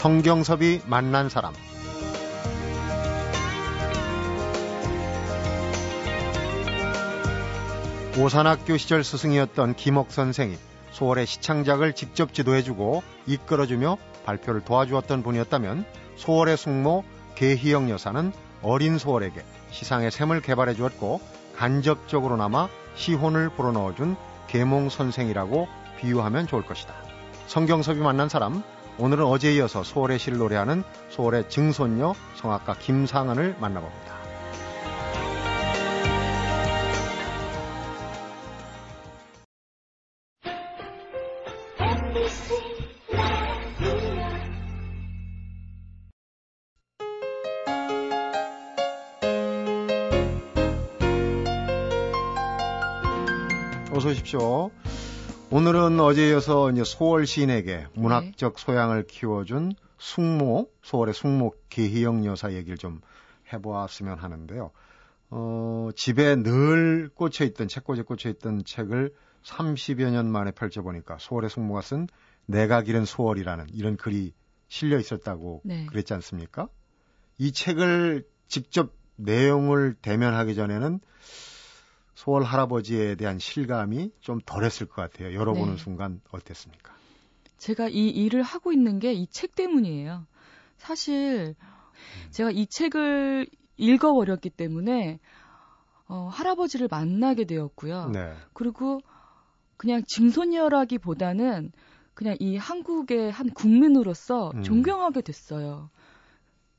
성경섭이 만난 사람 오산학교 시절 스승이었던 김옥 선생이 소월의 시창작을 직접 지도해주고 이끌어주며 발표를 도와주었던 분이었다면 소월의 숙모 계희영 여사는 어린 소월에게 시상의 샘을 개발해 주었고 간접적으로나마 시혼을 불어넣어준 계몽 선생이라고 비유하면 좋을 것이다. 성경섭이 만난 사람 오늘은 어제에 이어서 소월의 시를 노래하는 소월의 증손녀 성악가 김상은을 만나봅니다. 오늘은 어제 이어서 이제 소월 시인에게 문학적 소양을 키워준 숙모, 소월의 숙모 계희영 여사 얘기를 좀 해보았으면 하는데요. 어, 집에 늘 꽂혀있던, 책꽂이에 꽂혀있던 책을 30여 년 만에 펼쳐보니까 소월의 숙모가 쓴 내가 기른 소월이라는 이런 글이 실려 있었다고 네. 그랬지 않습니까? 이 책을 직접 내용을 대면하기 전에는 소월 할아버지에 대한 실감이 좀 덜했을 것 같아요. 열어보는 네. 순간 어땠습니까? 제가 이 일을 하고 있는 게 이 책 때문이에요. 사실 제가 이 책을 읽어버렸기 때문에 어, 할아버지를 만나게 되었고요. 네. 그리고 그냥 증손녀라기보다는 그냥 이 한국의 한 국민으로서 음. 존경하게 됐어요.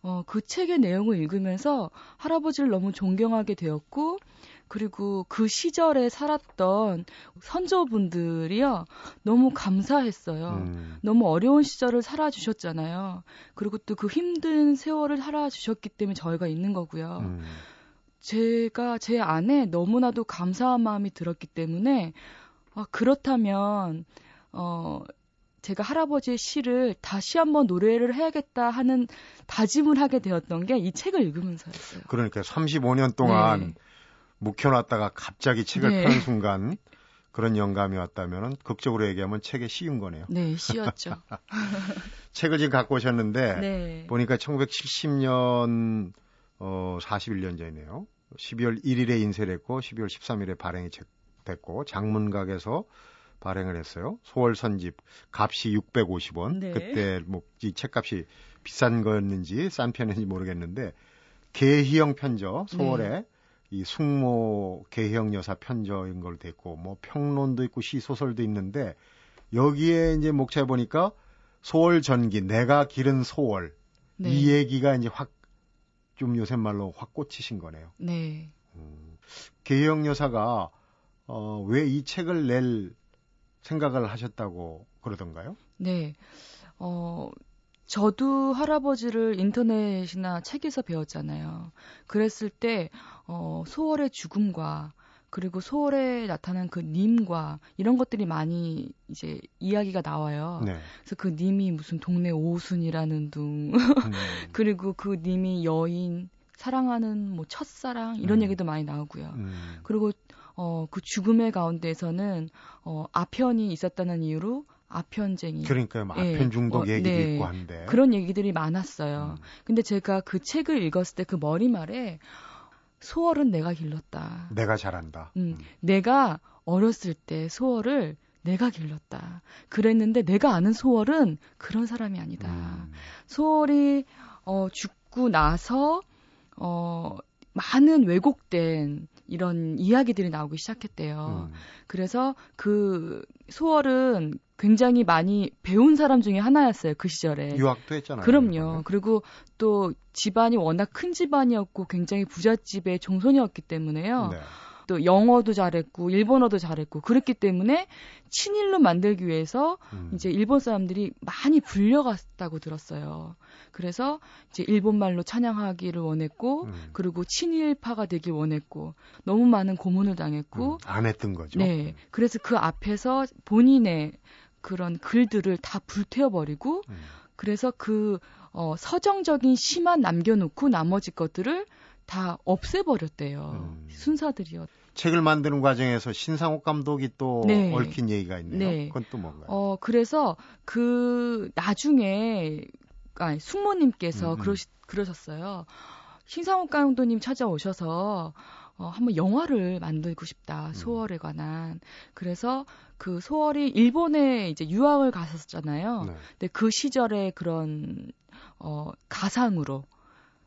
어, 그 책의 내용을 읽으면서 할아버지를 너무 존경하게 되었고, 그리고 그 시절에 살았던 선조분들이요, 너무 감사했어요. 음, 너무 어려운 시절을 살아주셨잖아요. 그리고 또 그 힘든 세월을 살아주셨기 때문에 저희가 있는 거고요. 음, 제가 제 안에 너무나도 감사한 마음이 들었기 때문에 아, 그렇다면 어 제가 할아버지의 시를 다시 한번 노래를 해야겠다 하는 다짐을 하게 되었던 게 이 책을 읽으면서였어요. 그러니까 35년 동안 네. 묵혀놨다가 갑자기 책을 네. 펴는 순간 그런 영감이 왔다면 극적으로 얘기하면 책에 씌운 거네요. 네, 시였죠. 책을 지금 갖고 오셨는데 네. 보니까 1970년 어 41년 전이네요. 12월 1일에 인쇄를 했고 12월 13일에 발행이 책- 됐고 장문각에서 발행을 했어요. 소월 선집 값이 650원. 네. 그때 뭐 이 책값이 비싼 거였는지 싼 편인지 모르겠는데 계희영 편저 소월에 네. 이 숙모 계희영 여사 편저인 걸로 됐고 뭐 평론도 있고 시 소설도 있는데 여기에 이제 목차에 보니까 소월 전기 내가 기른 소월 네. 이 얘기가 이제 확 좀 요새 말로 확 꽂히신 거네요. 네. 음. 계영 여사가 어, 왜 이 책을 낼 생각을 하셨다고 그러던가요? 네. 어, 저도 할아버지를 인터넷이나 책에서 배웠잖아요. 그랬을 때, 어, 소월의 죽음과, 그리고 소월에 나타난 그 님과, 이런 것들이 많이 이제 이야기가 나와요. 네. 그래서 그 님이 무슨 동네 오순이라는 둥, 음. 그리고 그 님이 여인, 사랑하는 뭐 첫사랑, 이런 음. 얘기도 많이 나오고요. 음. 그리고 어, 그 죽음의 가운데에서는 어, 아편이 있었다는 이유로 아편쟁이 그러니까요. 뭐 예. 아편 중독 어, 얘기도 네. 있고 한데. 그런 얘기들이 많았어요. 음. 근데 제가 그 책을 읽었을 때 그 머리말에 소월은 내가 길렀다. 내가 잘한다. 음, 내가 어렸을 때 소월을 내가 길렀다. 그랬는데 내가 아는 소월은 그런 사람이 아니다. 음. 소월이 어, 죽고 나서 어, 많은 왜곡된 이런 이야기들이 나오기 시작했대요. 음. 그래서 그 소월은 굉장히 많이 배운 사람 중에 하나였어요. 그 시절에. 유학도 했잖아요. 그럼요. 그리고 또 집안이 워낙 큰 집안이었고 굉장히 부잣집의 종손이었기 때문에요. 네. 또 영어도 잘했고 일본어도 잘했고 그랬기 때문에 친일로 만들기 위해서 음. 이제 일본 사람들이 많이 불려갔다고 들었어요. 그래서 이제 일본말로 찬양하기를 원했고 음. 그리고 친일파가 되길 원했고 너무 많은 고문을 당했고 음. 안 했던 거죠. 네. 그래서 그 앞에서 본인의 그런 글들을 다 불태워버리고 음. 그래서 그 어, 서정적인 시만 남겨놓고 나머지 것들을 다 없애버렸대요. 음. 순사들이요. 책을 만드는 과정에서 신상옥 감독이 또 네. 얽힌 얘기가 있네요. 네. 그건 또 뭔가요? 어, 그래서 그 나중에 아니 숙모님께서 음, 음. 그러시 그러셨어요. 신상욱 감독님 찾아오셔서 어, 한번 영화를 만들고 싶다 음. 소월에 관한 그래서 그 소월이 일본에 이제 유학을 갔었잖아요. 네. 근데 그 시절의 그런 어 가상으로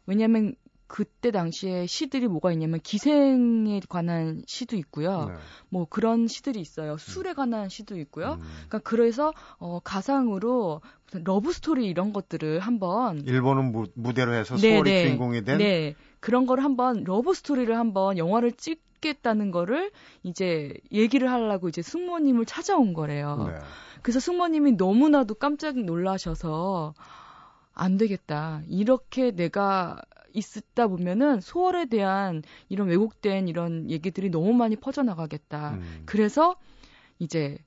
왜냐하면 그때 당시에 시들이 뭐가 있냐면 기생에 관한 시도 있고요. 네. 뭐 그런 시들이 있어요. 술에 관한 시도 있고요. 음. 그러니까 그래서 어 가상으로 무슨 러브 스토리 이런 것들을 한번 일본을 무, 무대로 해서 네, 소월이 네. 주인공이 된 네. 그런 거를 한번 러브 스토리를 한번 영화를 찍겠다는 거를 이제 얘기를 하려고 이제 숙모님을 찾아온 거래요. 네. 그래서 숙모님이 너무나도 깜짝 놀라셔서 안 되겠다. 이렇게 내가 있다 보면은 소월에 대한 이런 왜곡된 이런 얘기들이 너무 많이 퍼져나가겠다. 음. 그래서 이제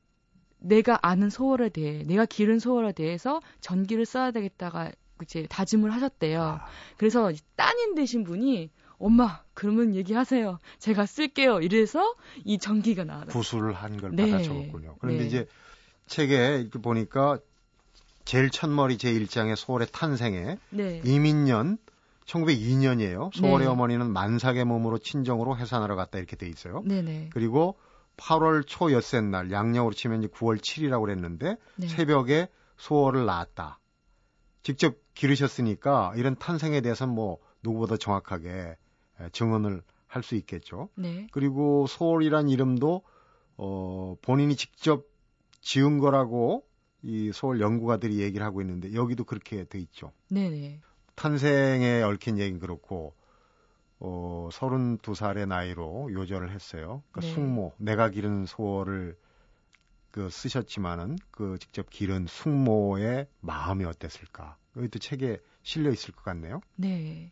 내가 아는 소월에 대해, 내가 기른 소월에 대해서 전기를 써야 되겠다가 이제 다짐을 하셨대요. 아, 그래서 따님 되신 분이 엄마 그러면 얘기하세요. 제가 쓸게요. 이래서 이 전기가 나왔어요. 구술을 한 걸 네. 받아 적었군요. 그런데 네. 이제 책에 이렇게 보니까 제일 첫머리 제1장의 소월의 탄생에 네. 이민년 1902년이에요. 소월의 네. 어머니는 만삭의 몸으로 친정으로 해산하러 갔다 이렇게 돼 있어요. 네네. 그리고 8월 초 엿새 날 양력으로 치면 이제 9월 7일이라고 그랬는데 네. 새벽에 소월을 낳았다. 직접 기르셨으니까 이런 탄생에 대해서는 뭐 누구보다 정확하게 에, 증언을 할 수 있겠죠. 네. 그리고 소월이란 이름도 어 본인이 직접 지은 거라고 이 소월 연구가들이 얘기를 하고 있는데 여기도 그렇게 돼 있죠. 네네. 탄생에 얽힌 얘기는 그렇고 어 32살의 나이로 요절을 했어요. 그러니까 네. 숙모 내가 기른 소월을 그 쓰셨지만은 그 직접 기른 숙모의 마음이 어땠을까? 여기도 책에 실려 있을 것 같네요. 네.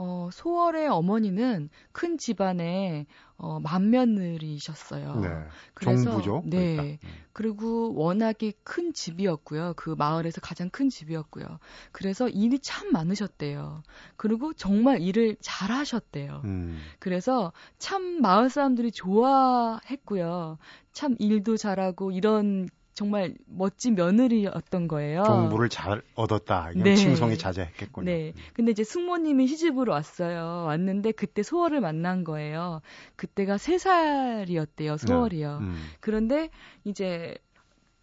어, 소월의 어머니는 큰 집안의 어, 맏며느리셨어요. 네. 그래서- 종부죠. 네. 그러니까. 음. 그리고 워낙에 큰 집이었고요. 그 마을에서 가장 큰 집이었고요. 그래서 일이 참 많으셨대요. 그리고 정말 일을 잘 하셨대요. 음. 그래서 참 마을 사람들이 좋아했고요. 참 일도 잘하고 이런 정말 멋진 며느리였던 거예요. 종부를 잘 얻었다. 네. 칭송이 자자했겠군요. 네. 근데 이제 숙모님이 시집으로 왔어요. 왔는데 그때 소월을 만난 거예요. 그때가 세 살이었대요. 소월이요. 음. 그런데 이제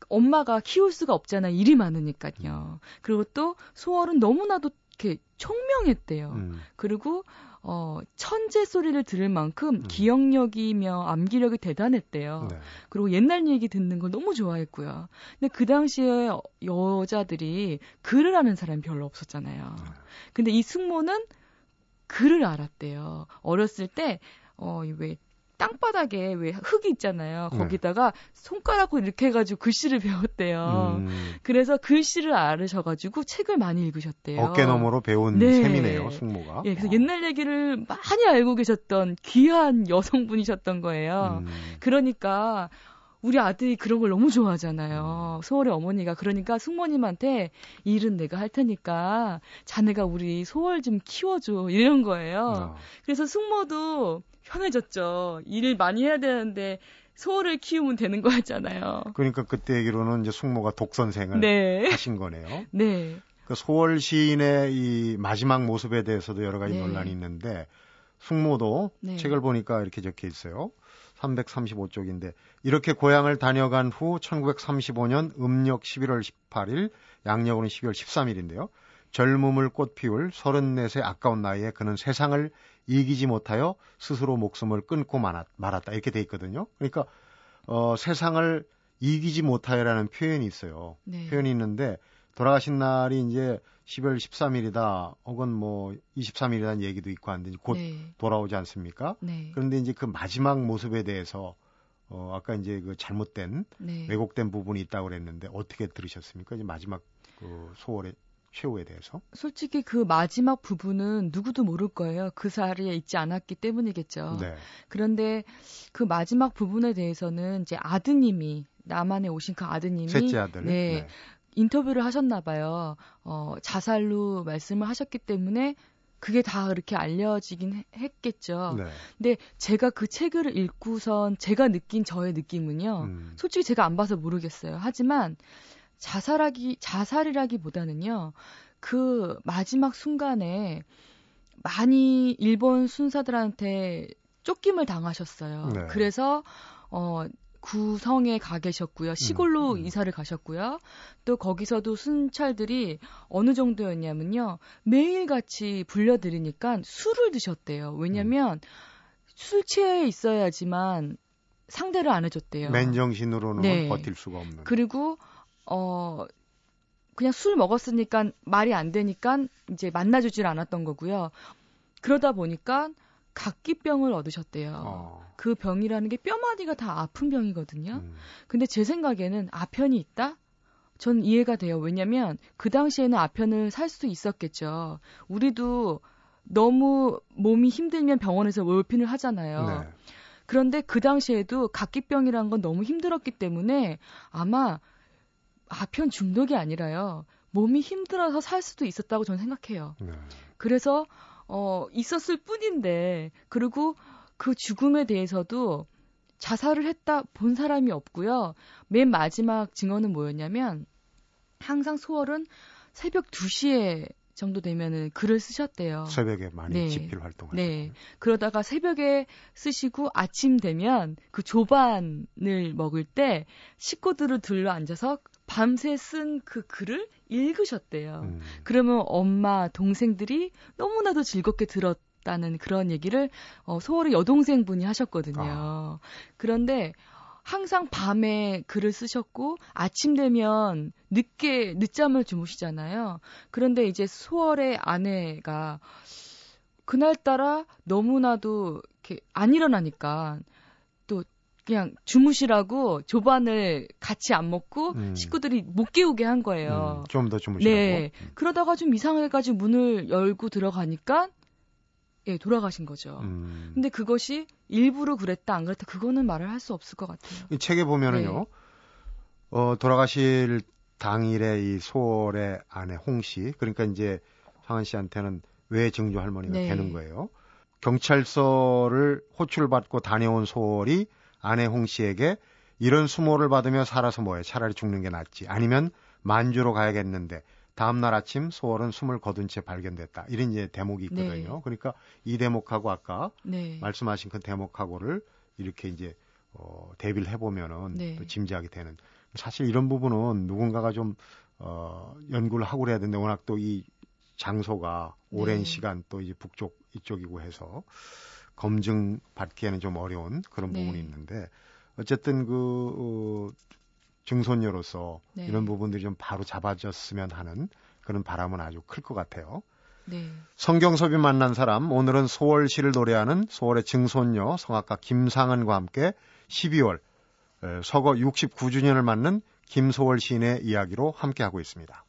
엄마가 키울 수가 없잖아. 일이 많으니까요. 그리고 또 소월은 너무나도 이렇게 총명했대요. 음. 그리고 어 천재 소리를 들을 만큼 음. 기억력이며 암기력이 대단했대요. 네. 그리고 옛날 얘기 듣는 걸 너무 좋아했고요. 근데 그 당시에 여- 여자들이 글을 아는 사람이 별로 없었잖아요. 근데 이 승모는 글을 알았대요. 어렸을 때, 어, 왜, 땅바닥에 왜 흙이 있잖아요. 네. 거기다가 손가락으로 이렇게 해가지고 글씨를 배웠대요. 음. 그래서 글씨를 알으셔가지고 책을 많이 읽으셨대요. 어깨 너머로 배운 네. 셈이네요, 숙모가. 예, 그래서 어. 옛날 얘기를 많이 알고 계셨던 귀한 여성분이셨던 거예요. 음. 그러니까 우리 아들이 그런 걸 너무 좋아하잖아요. 소월의 어머니가 그러니까 숙모님한테 일은 내가 할 테니까 자네가 우리 소월 좀 키워줘 이런 거예요. 어. 그래서 숙모도 편해졌죠. 일을 많이 해야 되는데 소월을 키우면 되는 거였잖아요. 그러니까 그때 얘기로는 이제 숙모가 독선생을 네, 하신 거네요. 네, 그 소월 시인의 이 마지막 모습에 대해서도 여러 가지 네. 논란이 있는데 숙모도 네. 책을 보니까 이렇게 적혀 있어요. 335쪽인데 이렇게 고향을 다녀간 후 1935년 음력 11월 18일 양력으로는 12월 13일인데요. 젊음을 꽃피울 34세 아까운 나이에 그는 세상을 이기지 못하여 스스로 목숨을 끊고 말았- 말았다. 이렇게 돼 있거든요. 그러니까 어, 세상을 이기지 못하여라는 표현이 있어요. 네, 표현이 있는데 돌아가신 날이 이제 12월 13일이다 혹은 뭐 23일이라는 얘기도 있고 한데 곧 네, 돌아오지 않습니까? 네, 그런데 이제 그 마지막 모습에 대해서 어 아까 이제 그 잘못된 네. 왜곡된 부분이 있다고 그랬는데 어떻게 들으셨습니까? 이제 마지막 그 소월의 최후에 대해서. 솔직히 그 마지막 부분은 누구도 모를 거예요. 그 자리에 있지 않았기 때문이겠죠. 네. 그런데 그 마지막 부분에 대해서는 이제 아드님이 남한에 오신 그 아드님이 셋째 아들. 네, 인터뷰를 하셨나 봐요. 어, 자살로 말씀을 하셨기 때문에 그게 다 그렇게 알려지긴 해- 했겠죠. 네. 근데 제가 그 책을 읽고선 제가 느낀 저의 느낌은요. 음. 솔직히 제가 안 봐서 모르겠어요. 하지만 자살하기 자살이라기보다는요. 그 마지막 순간에 많이 일본 순사들한테 쫓김을 당하셨어요. 네. 그래서 어 구성에 가 계셨고요. 시골로 음, 음. 이사를 가셨고요. 또 거기서도 순찰들이 어느 정도였냐면요. 매일같이 불려드리니까 술을 드셨대요. 왜냐면 음. 술 취해 있어야지만 상대를 안 해줬대요. 맨정신으로는 네. 버틸 수가 없는. 그리고 어 그냥 술 먹었으니까 말이 안 되니까 이제 만나주질 않았던 거고요. 그러다 보니까 각기병을 얻으셨대요. 어. 그 병이라는 게 뼈마디가 다 아픈 병이거든요. 음. 근데 제 생각에는 아편이 있다? 전 이해가 돼요. 왜냐면 그 당시에는 아편을 살 수 있었겠죠. 우리도 너무 몸이 힘들면 병원에서 월핀을 하잖아요. 네. 그런데 그 당시에도 각기병이란 건 너무 힘들었기 때문에 아마 아편 중독이 아니라요. 몸이 힘들어서 살 수도 있었다고 저는 생각해요. 네. 그래서 어, 있었을 뿐인데, 그리고 그 죽음에 대해서도 자살을 했다 본 사람이 없고요. 맨 마지막 증언은 뭐였냐면, 항상 소월은 새벽 2시에 정도 되면은 글을 쓰셨대요. 새벽에 많이 네. 집필 활동을. 네. 그러다가 새벽에 쓰시고 아침 되면 그 조반을 먹을 때 식구들을 들러 앉아서 밤새 쓴 그 글을 읽으셨대요. 음. 그러면 엄마, 동생들이 너무나도 즐겁게 들었 다는 그런 얘기를 어, 소월의 여동생분이 하셨거든요. 아. 그런데 항상 밤에 글을 쓰셨고 아침 되면 늦게 늦잠을 주무시잖아요. 그런데 이제 소월의 아내가 그날따라 너무나도 이렇게 안 일어나니까 또 그냥 주무시라고 조반을 같이 안 먹고 음. 식구들이 못 깨우게 한 거예요. 음, 좀더 주무시라고. 네. 음. 그러다가 좀 이상해가지고 문을 열고 들어가니까 예, 돌아가신 거죠. 음. 근데 그것이 일부러 그랬다 안 그랬다 그거는 말을 할 수 없을 것 같아요. 이 책에 보면은요. 네. 어, 돌아가실 당일에 이 소월의 아내 홍 씨, 그러니까 이제 상한 씨한테는 외증조 할머니가 네. 되는 거예요. 경찰서를 호출받고 다녀온 소월이 아내 홍 씨에게 이런 수모를 받으며 살아서 뭐해 차라리 죽는 게 낫지 아니면 만주로 가야겠는데 다음날 아침 소월은 숨을 거둔 채 발견됐다. 이런 이제 대목이 있거든요. 네. 그러니까 이 대목하고 아까 네. 말씀하신 그 대목하고를 이렇게 이제 어, 대비를 해보면은 네. 또 짐작이 되는. 사실 이런 부분은 누군가가 좀 어, 연구를 하고 그래야 되는데 워낙 또 이 장소가 오랜 네. 시간 또 이제 북쪽 이쪽이고 해서 검증 받기에는 좀 어려운 그런 네. 부분이 있는데 어쨌든 그 어, 증손녀로서 네. 이런 부분들이 좀 바로 잡아졌으면 하는 그런 바람은 아주 클 것 같아요. 네. 성경섭이 만난 사람 오늘은 소월시를 노래하는 소월의 증손녀 성악가 김상은과 함께 12월 서거 69주년을 맞는 김소월 시인의 이야기로 함께하고 있습니다.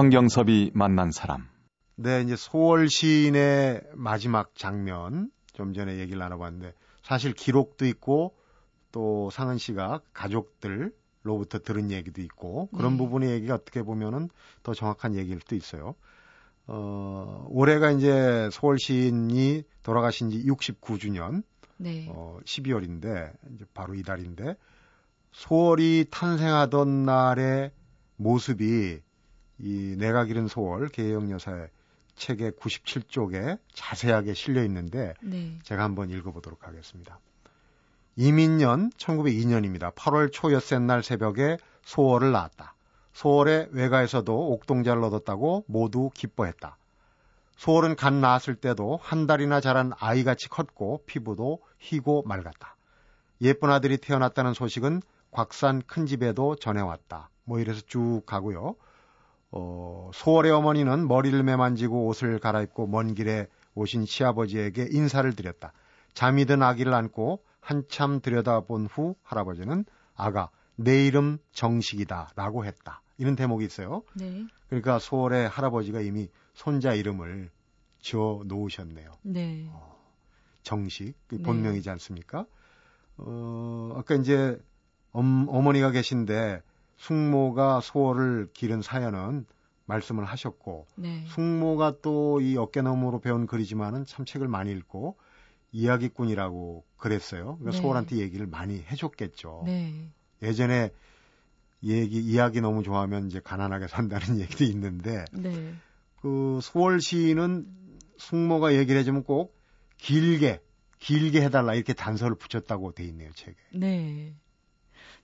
성경섭이 만난 사람 네, 이제 소월 시인의 마지막 장면 좀 전에 얘기를 나눠봤는데 사실 기록도 있고 또 상은 씨가 가족들로부터 들은 얘기도 있고 그런 네. 부분의 얘기가 어떻게 보면은 더 정확한 얘기일 수도 있어요. 어, 올해가 이제 소월 시인이 돌아가신 지 69주년. 네. 어, 12월인데 이제 바로 이달인데 소월이 탄생하던 날의 모습이 이 내가 기른 소월 개영 여사의 책의 97쪽에 자세하게 실려 있는데 네. 제가 한번 읽어보도록 하겠습니다. 이민년 1902년입니다. 8월 초여센 날 새벽에 소월을 낳았다. 소월의 외가에서도 옥동자를 얻었다고 모두 기뻐했다. 소월은 갓 낳았을 때도 한 달이나 자란 아이같이 컸고 피부도 희고 맑았다. 예쁜 아들이 태어났다는 소식은 곽산 큰 집에도 전해왔다. 뭐 이래서 쭉 가고요. 어, 소월의 어머니는 머리를 매만지고 옷을 갈아입고 먼 길에 오신 시아버지에게 인사를 드렸다. 잠이 든 아기를 안고 한참 들여다본 후 할아버지는 아가 내 이름 정식이다 라고 했다. 이런 대목이 있어요. 네. 그러니까 소월의 할아버지가 이미 손자 이름을 지어 놓으셨네요. 네. 어, 정식, 그 네. 본명이지 않습니까? 어, 아까 이제 엄, 어머니가 계신데 숙모가 소월을 기른 사연은 말씀을 하셨고 네. 숙모가 또 이 어깨너머로 배운 글이지만은 참 책을 많이 읽고 이야기꾼이라고 그랬어요. 그러니까 네. 소월한테 얘기를 많이 해줬겠죠. 네. 예전에 얘기 이야기 너무 좋아하면 이제 가난하게 산다는 얘기도 있는데 네. 그 소월 시인은 숙모가 얘기를 해주면 꼭 길게 길게 해달라 이렇게 단서를 붙였다고 돼 있네요 책에. 네.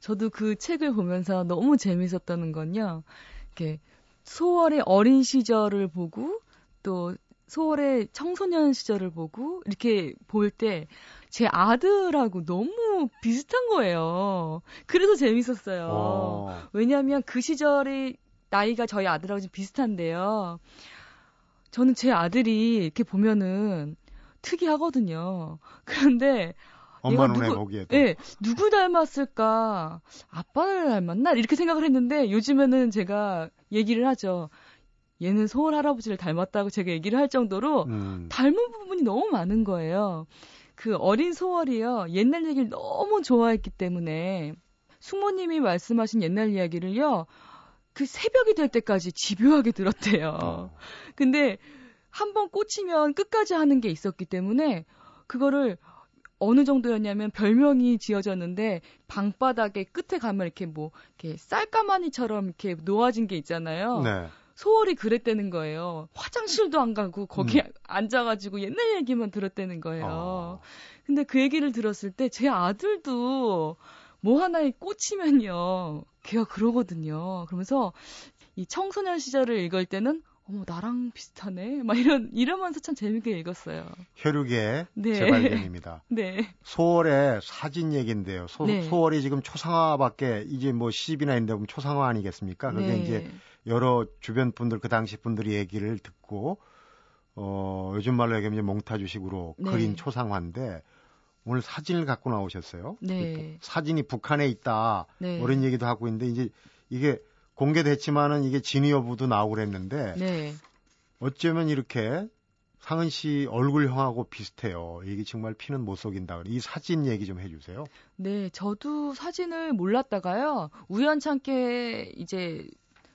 저도 그 책을 보면서 너무 재밌었다는 건요. 이렇게 소월의 어린 시절을 보고 또 소월의 청소년 시절을 보고 이렇게 볼 때 제 아들하고 너무 비슷한 거예요. 그래서 재밌었어요. 어, 왜냐하면 그 시절의 나이가 저희 아들하고 좀 비슷한데요. 저는 제 아들이 이렇게 보면은 특이하거든요. 그런데 엄마 눈에 누구- 보기에도. 예, 누구 닮았을까? 아빠를 닮았나? 이렇게 생각을 했는데 요즘에는 제가 얘기를 하죠. 얘는 소월 할아버지를 닮았다고 제가 얘기를 할 정도로 음, 닮은 부분이 너무 많은 거예요. 그 어린 소월이요. 옛날 얘기를 너무 좋아했기 때문에 숙모님이 말씀하신 옛날 이야기를요. 그 새벽이 될 때까지 집요하게 들었대요. 어, 근데 한 번 꽂히면 끝까지 하는 게 있었기 때문에 그거를 어느 정도였냐면 별명이 지어졌는데 방바닥에 끝에 가면 이렇게 뭐 이렇게 쌀가마니처럼 이렇게 놓아진 게 있잖아요. 네. 소월이 그랬다는 거예요. 화장실도 안 가고 거기 음. 앉아가지고 옛날 얘기만 들었다는 거예요. 어, 근데 그 얘기를 들었을 때 제 아들도 뭐 하나에 꽂히면요. 걔가 그러거든요. 그러면서 이 청소년 시절을 읽을 때는 어머 나랑 비슷하네. 막 이런 이러면서 참 재밌게 읽었어요. 혈육의 네. 재발견입니다. 네. 소월의 사진 얘기인데요. 소, 네. 소월이 지금 초상화밖에 이제 뭐 시집이나 있는데 보면 초상화 아니겠습니까? 그게 네. 이제 여러 주변 분들 그 당시 분들이 얘기를 듣고 어 요즘 말로 얘기하면 이제 몽타주식으로 네. 그린 초상화인데 오늘 사진을 갖고 나오셨어요. 네. 사진이 북한에 있다. 네. 뭐 이런 얘기도 하고 있는데 이제 이게 공개됐지만은 이게 진위 여부도 나오고 그랬는데 네. 어쩌면 이렇게 상은 씨 얼굴형하고 비슷해요. 이게 정말 피는 못 속인다. 이 사진 얘기 좀 해주세요. 네, 저도 사진을 몰랐다가요. 우연찮게 이제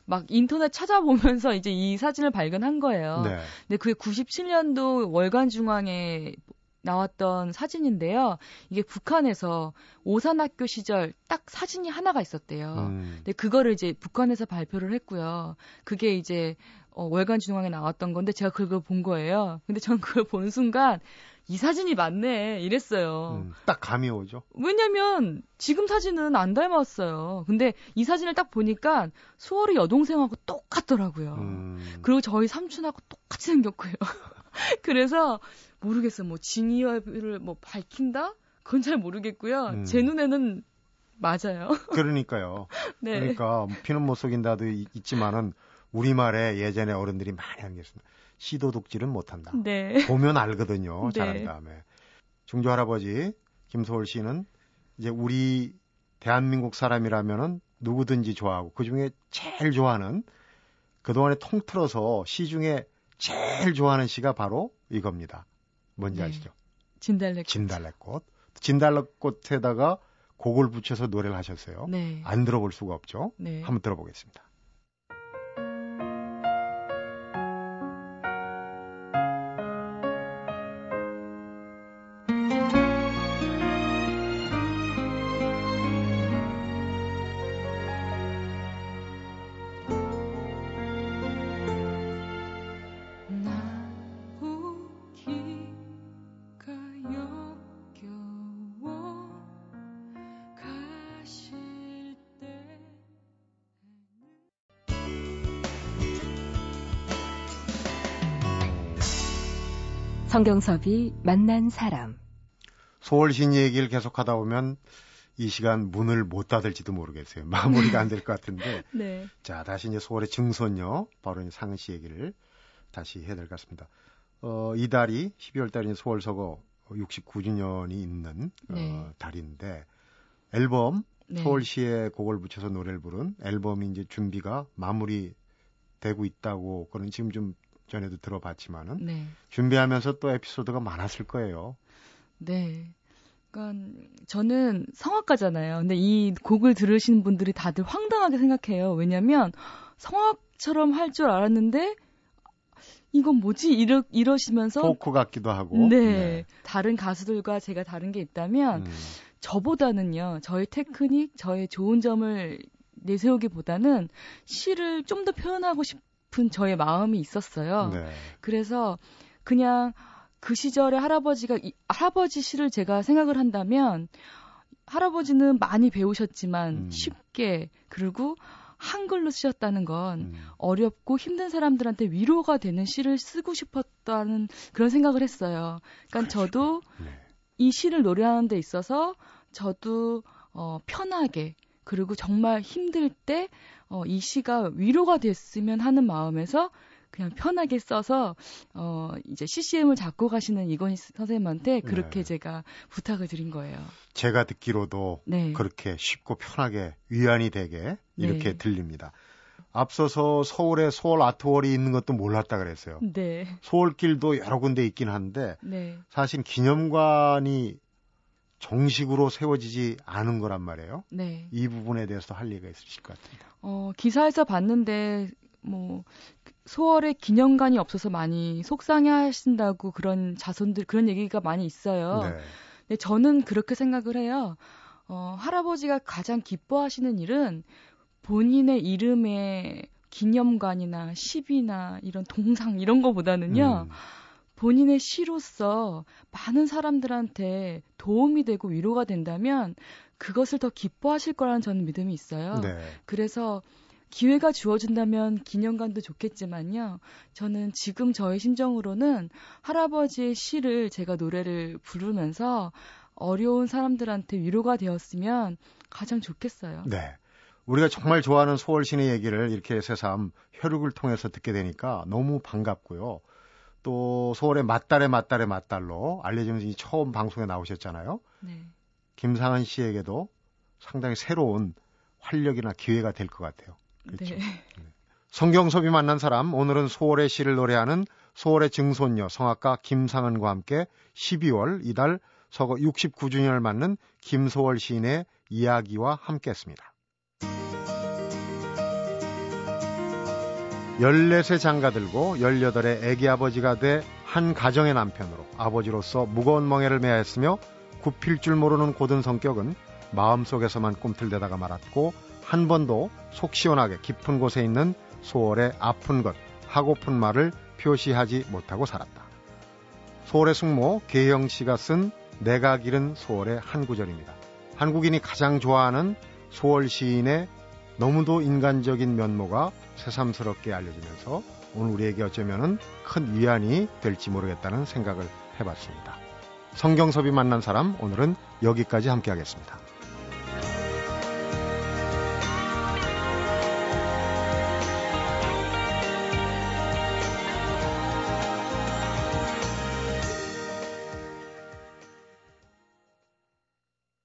막 인터넷 찾아보면서 이제 이 사진을 발견한 거예요. 네. 근데 그게 97년도 월간 중앙에 나왔던 사진인데요. 이게 북한에서 오산학교 시절 딱 사진이 하나가 있었대요. 음, 근데 그거를 이제 북한에서 발표를 했고요. 그게 이제 어, 월간 중앙에 나왔던 건데 제가 그걸 본 거예요. 근데 전 그걸 본 순간 이 사진이 맞네 이랬어요. 음, 딱 감이 오죠. 왜냐면 지금 사진은 안 닮았어요. 근데 이 사진을 딱 보니까 수월이 여동생하고 똑같더라고요. 음, 그리고 저희 삼촌하고 똑같이 생겼고요. 그래서 모르겠어요. 뭐 진위를 뭐 밝힌다? 그건 잘 모르겠고요. 음. 제 눈에는 맞아요. 그러니까요. 네. 그러니까 피는 못 속인다도 이- 있지만은 우리말에 예전에 어른들이 많이 한 게 있습니다. 시도독질은 못한다. 네. 보면 알거든요. 네. 자란 다음에. 중조 할아버지 김소월 씨는 이제 우리 대한민국 사람이라면은 누구든지 좋아하고 그 중에 제일 좋아하는 그동안에 통틀어서 시 중에 제일 좋아하는 시가 바로 이겁니다. 뭔지 네. 아시죠? 진달래. 진달래꽃. 진달래꽃에다가 곡을 붙여서 노래를 하셨어요. 네. 안 들어볼 수가 없죠. 네. 한번 들어보겠습니다. 성경섭이 만난 사람. 소월신 얘기를 계속하다 보면 이 시간 문을 못 닫을지도 모르겠어요. 마무리가 안 될 것 같은데. 네. 자, 다시 이제 소월의 증손녀, 바로 상은 씨 얘기를 다시 해야 될 것 같습니다. 어, 이 달이 12월 달인 소월 서거 69주년이 있는 네. 어, 달인데 앨범 네. 소월시의 곡을 붙여서 노래를 부른 앨범이 이제 준비가 마무리 되고 있다고 그런 지금 좀 전에도 들어봤지만은 네. 준비하면서 또 에피소드가 많았을 거예요. 네. 그러니까 저는 성악가잖아요. 근데 이 곡을 들으신 분들이 다들 황당하게 생각해요. 왜냐면 성악처럼 할 줄 알았는데 이건 뭐지? 이러, 이러시면서 포크 같기도 하고. 네. 네. 다른 가수들과 제가 다른 게 있다면 음. 저보다는요. 저의 테크닉, 저의 좋은 점을 내세우기보다는 시를 좀 더 표현하고 싶 은 저의 마음이 있었어요. 네. 그래서 그냥 그 시절에 할아버지가 이, 할아버지 시를 제가 생각을 한다면 할아버지는 많이 배우셨지만 음. 쉽게 그리고 한글로 쓰셨다는 건 음. 어렵고 힘든 사람들한테 위로가 되는 시를 쓰고 싶었다는 그런 생각을 했어요. 그러니까 그렇죠. 저도 네. 이 시를 노래하는 데 있어서 저도 어, 편하게 그리고 정말 힘들 때 어, 이 시가 위로가 됐으면 하는 마음에서 그냥 편하게 써서 어 이제 CCM을 잡고 가시는 이건희 선생님한테 그렇게 네. 제가 부탁을 드린 거예요. 제가 듣기로도 네. 그렇게 쉽고 편하게 위안이 되게 이렇게 네. 들립니다. 앞서서 서울에 서울 아트월이 있는 것도 몰랐다 그랬어요. 네. 서울길도 여러 군데 있긴 한데 네. 사실 기념관이 정식으로 세워지지 않은 거란 말이에요. 네. 이 부분에 대해서 할 얘기가 있으실 것 같습니다. 어, 기사에서 봤는데 뭐 소월에 기념관이 없어서 많이 속상해 하신다고 그런 자손들 그런 얘기가 많이 있어요. 네. 근데 저는 그렇게 생각을 해요. 어, 할아버지가 가장 기뻐하시는 일은 본인의 이름에 기념관이나 시비나 이런 동상 이런 거보다는요. 음. 본인의 시로서 많은 사람들한테 도움이 되고 위로가 된다면 그것을 더 기뻐하실 거라는 저는 믿음이 있어요. 네. 그래서 기회가 주어진다면 기념관도 좋겠지만요. 저는 지금 저의 심정으로는 할아버지의 시를 제가 노래를 부르면서 어려운 사람들한테 위로가 되었으면 가장 좋겠어요. 네. 우리가 정말 좋아하는 소월신의 얘기를 이렇게 새삼 혈육을 통해서 듣게 되니까 너무 반갑고요. 또 소월의 맞달의 맞달의 맞달로 알려지면서 처음 방송에 나오셨잖아요. 네. 김상한 씨에게도 상당히 새로운 활력이나 기회가 될 것 같아요. 그렇죠. 네. 네. 성경섭이 만난 사람 오늘은 소월의 시를 노래하는 소월의 증손녀 성악가 김상은과 함께 12월 이달 서거 69주년을 맞는 김소월 시인의 이야기와 함께했습니다. 14세 장가 들고 18의 애기 아버지가 돼 한 가정의 남편으로 아버지로서 무거운 멍에를 매야 했으며 굽힐 줄 모르는 고든 성격은 마음속에서만 꿈틀대다가 말았고 한 번도 속 시원하게 깊은 곳에 있는 소월의 아픈 것, 하고픈 말을 표시하지 못하고 살았다. 소월의 숙모 계영 씨가 쓴 내가 기른 소월의 한 구절입니다. 한국인이 가장 좋아하는 소월 시인의 너무도 인간적인 면모가 새삼스럽게 알려지면서 오늘 우리에게 어쩌면은 큰 위안이 될지 모르겠다는 생각을 해봤습니다. 성경섭이 만난 사람 오늘은 여기까지 함께 하겠습니다.